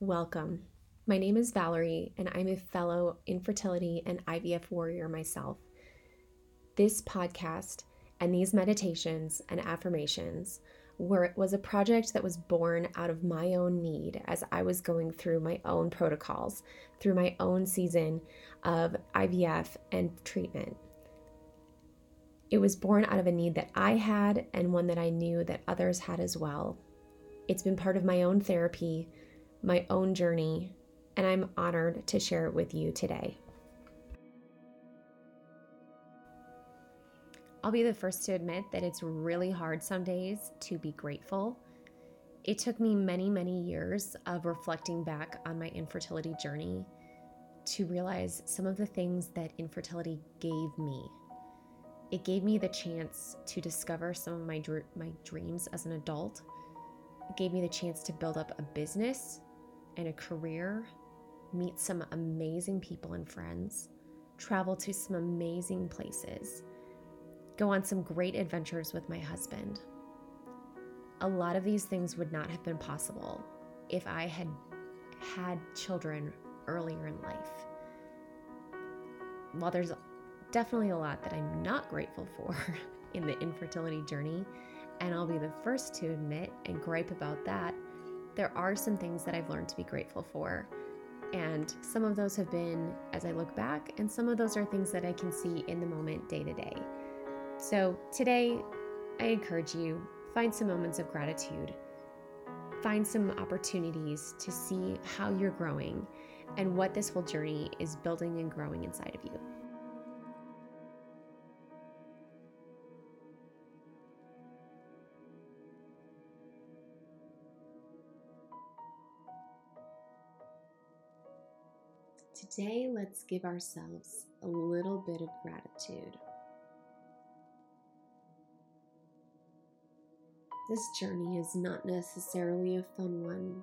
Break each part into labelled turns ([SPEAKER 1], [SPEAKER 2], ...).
[SPEAKER 1] Welcome. My name is Valerie, and I'm a fellow infertility and IVF warrior myself. This podcast and these meditations and affirmations were was a project that was born out of my own need as I was going through my own protocols, through my own season of IVF and treatment. It was born out of a need that I had and one that I knew that others had as well. It's been part of my own therapy, my own journey, and I'm honored to share it with you today. I'll be the first to admit that it's really hard some days to be grateful. It took me many, many years of reflecting back on my infertility journey to realize some of the things that infertility gave me. It gave me the chance to discover some of my, dr- my dreams as an adult. It gave me the chance to build up a business and a career, meet some amazing people and friends, travel to some amazing places go on some great adventures with my husband. A lot of these things would not have been possible if I had had children earlier in life. While there's definitely a lot that I'm not grateful for in the infertility journey, and I'll be the first to admit and gripe about that, there are some things that I've learned to be grateful for. And some of those have been as I look back, and some of those are things that I can see in the moment day to day. So today, I encourage you find some moments of gratitude. Find some opportunities to see how you're growing and what this whole journey is building and growing inside of you. Today, let's give ourselves a little bit of gratitude. This journey is not necessarily a fun one.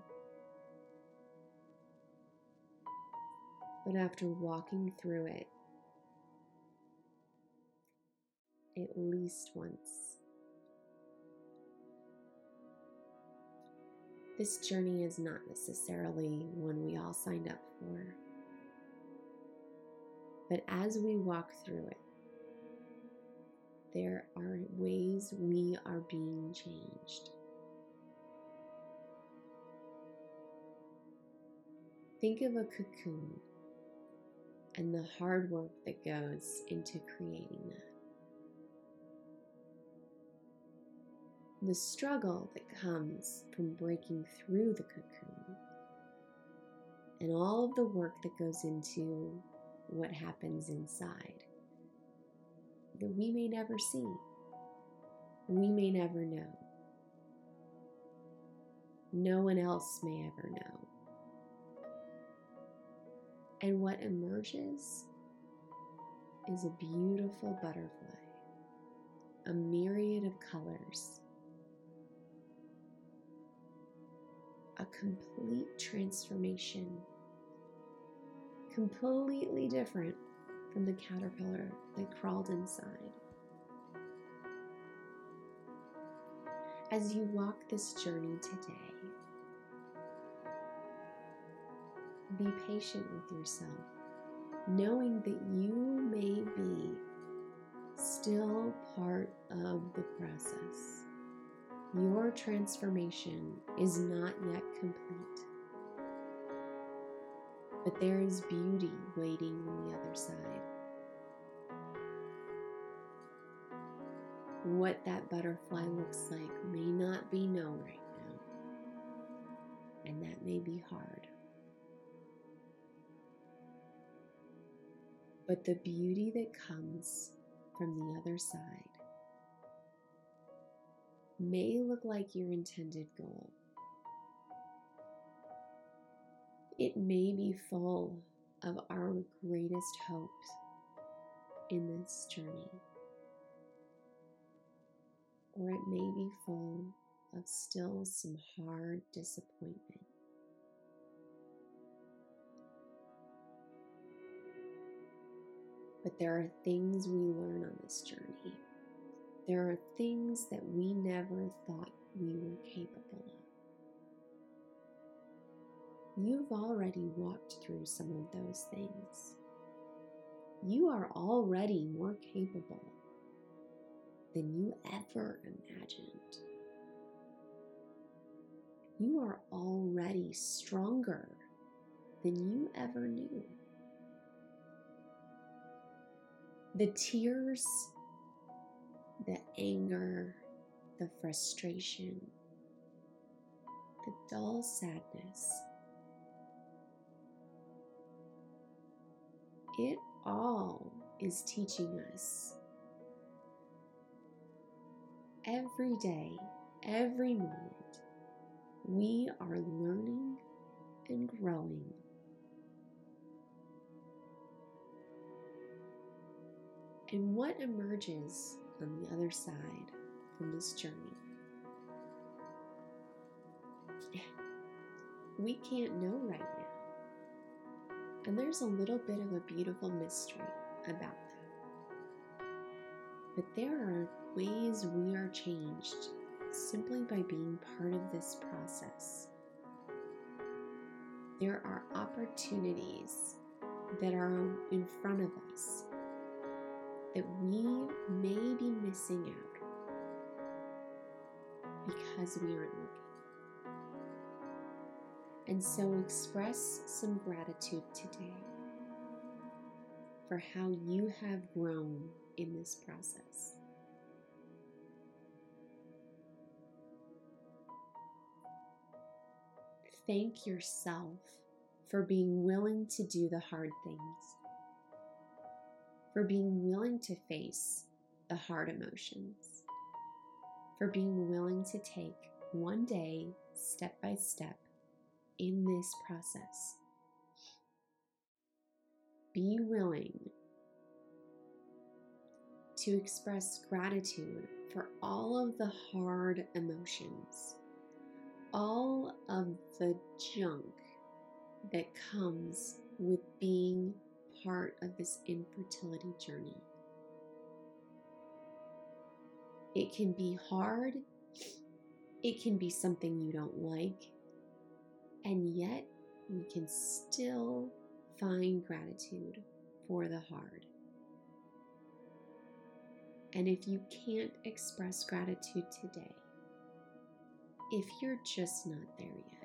[SPEAKER 1] But after walking through it at least once, this journey is not necessarily one we all signed up for. But as we walk through it, there are ways we are being changed. Think of a cocoon and the hard work that goes into creating that. The struggle that comes from breaking through the cocoon, and all of the work that goes into what happens inside that we may never see, we may never know. No one else may ever know. And what emerges is a beautiful butterfly, a myriad of colors, a complete transformation, completely different from the caterpillar that crawled inside. As you walk this journey today, be patient with yourself, knowing that you may be still part of the process. Your transformation is not yet complete but there is beauty waiting on the other side. What that butterfly looks like may not be known right now, and that may be hard. But the beauty that comes from the other side may look like your intended goal it may be full of our greatest hopes in this journey, or it may be full of still some hard disappointment. But there are things we learn on this journey. There are things that we never thought we were capable of.
[SPEAKER 2] You've already walked through some of those things. You are already more capable than you ever imagined. You are already stronger than you ever knew. The tears, the anger, the frustration, the dull sadness, it all is teaching us every day, every moment, we are learning and growing. And what emerges on the other side from this journey? We can't know right now. And there's a little bit of a beautiful mystery about that. But there are ways we are changed simply by being part of this process. There are opportunities that are in front of us that we may be missing out because we aren't. And so express some gratitude today for how you have grown in this process. thank yourself for being willing to do the hard things, for being willing to face the hard emotions, for being willing to take one day, step by step, in this process. Be willing to express gratitude for all of the hard emotions all of the junk that comes with being part of this infertility journey. It can be hard, it can be something you don't like, and yet we can still find gratitude for the hard. And if you can't express gratitude today, if you're just not there yet.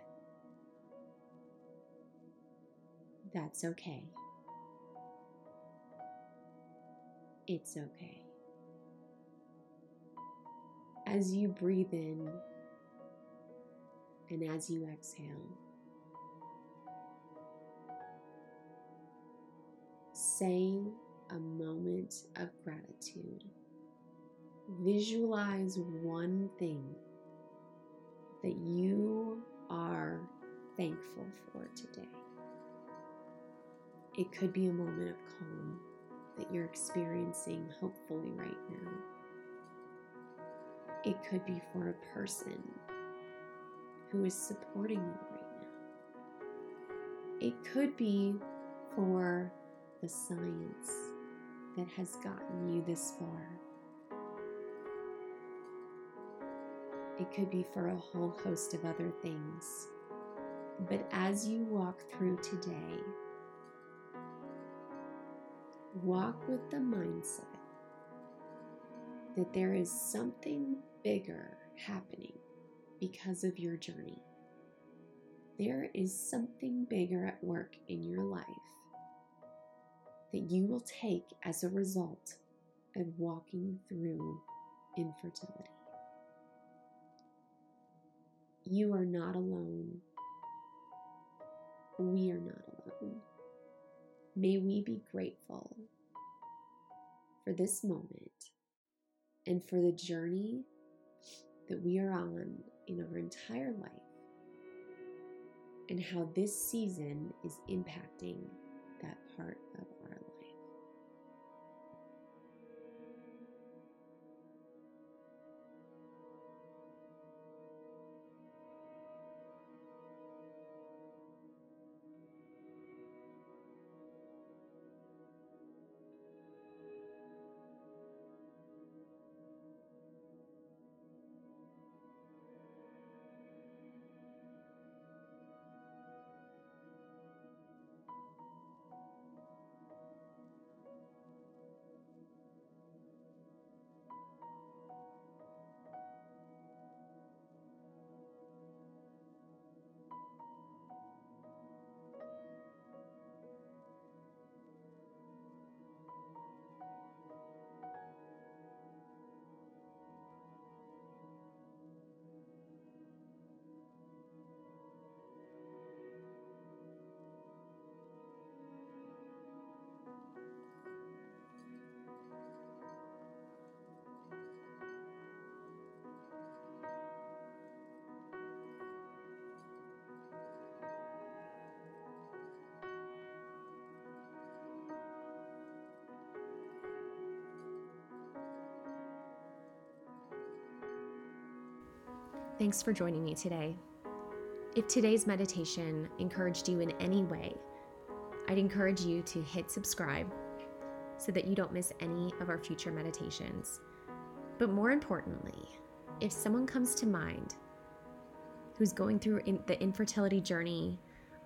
[SPEAKER 2] That's okay. It's okay. As you breathe in and as you exhale, say a moment of gratitude. Visualize one thing that you are thankful for today. It could be a moment of calm that you're experiencing, hopefully, right now. It could be for a person who is supporting you right now. It could be for the science that has gotten you this far. It could be for a whole host of other things. But as you walk through today, walk with the mindset that there is something bigger happening because of your journey. There is something bigger at work in your life that you will take as a result of walking through infertility. You are not alone. We are not alone. May we be grateful for this moment and for the journey that we are on in our entire life and how this season is impacting that part of our
[SPEAKER 1] Thanks for joining me today. If today's meditation encouraged you in any way, I'd encourage you to hit subscribe so that you don't miss any of our future meditations. But more importantly, if someone comes to mind who's going through in the infertility journey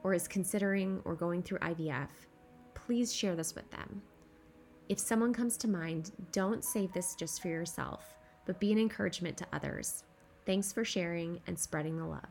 [SPEAKER 1] or is considering or going through IVF, please share this with them. If someone comes to mind, don't save this just for yourself, but be an encouragement to others. Thanks for sharing and spreading the love.